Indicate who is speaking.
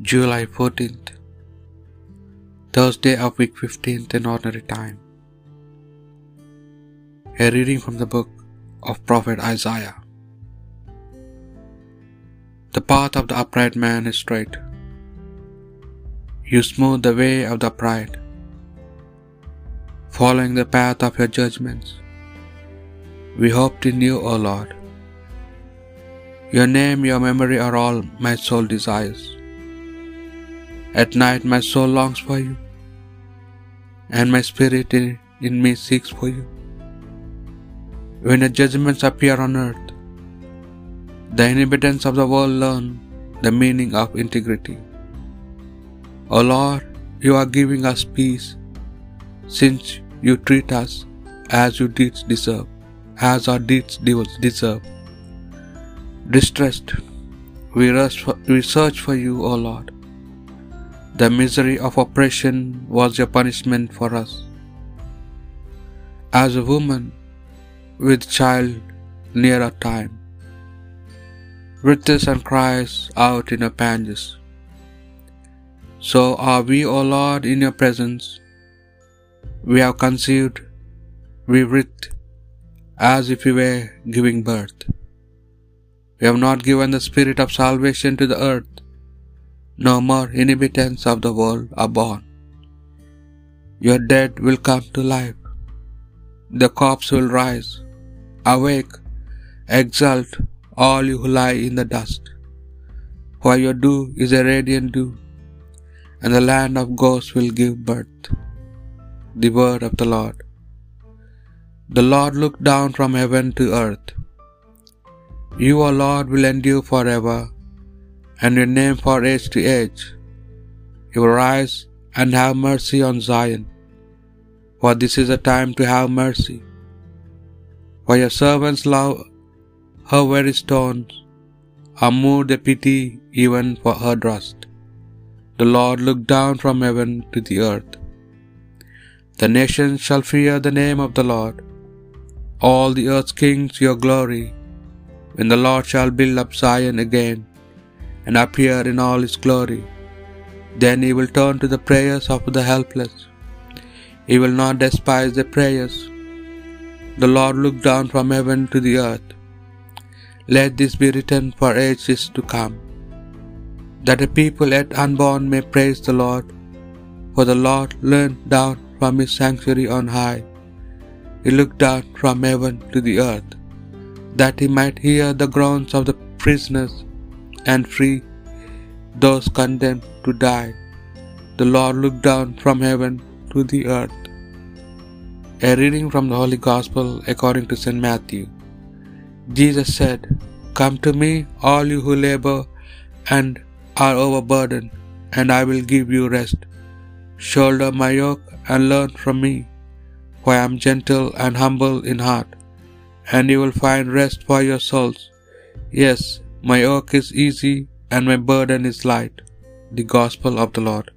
Speaker 1: July 14th, Thursday of week 15th in ordinary time. A reading from the book of Prophet Isaiah. The path of the upright man is straight. You smooth the way of the upright, following the path of your judgments. We hoped in you, O Lord. Your name, your memory are all my soul desires. At night my soul longs for you, and my spirit in, in me seeks for you. When the judgments appear on earth, the inhabitants of the world learn the meaning of integrity. O Lord, you are giving us peace, since you treat us as your deeds deserve, as our deeds deserve. Distressed, we, for, we search for you, O Lord. The misery of oppression was your punishment for us. As a woman with child near her time, writhes and cries out in her panges. So are we, O Lord, in your presence. We have conceived, we writhed as if we were giving birth. We have not given the spirit of salvation to the earth. No more inhabitants of the world are born. Your dead will come to life. The corpse will rise. Awake, exult, all you who lie in the dust. For your dew is a radiant dew, and the land of ghosts will give birth. The word of the Lord. The Lord looked down from heaven to earth. You, O Lord, will endure forever, and your name for age to age. You will rise and have mercy on Zion, for this is a time to have mercy. For your servants love her very stones, are moved to pity even for her dust. The Lord looked down from heaven to the earth. The nations shall fear the name of the Lord, all the earth's kings your glory, when the Lord shall build up Zion again and appear in all his glory. Then he will turn to the prayers of the helpless. He will not despise their prayers. The Lord looked down from heaven to the earth. Let this be written for ages to come, that a people yet unborn may praise the Lord. For the Lord leaned down from his sanctuary on high. He looked down from heaven to the earth, that he might hear the groans of the prisoners and free those condemned to die. The Lord looked down from heaven to the earth. A reading from the Holy Gospel according to St. Matthew. Jesus said, Come to me, all you who labor and are overburdened, and I will give you rest. Shoulder my yoke and learn from me, for I am gentle and humble in heart, and you will find rest for your souls. Yes, my yoke is easy and my burden is light. The Gospel of the Lord.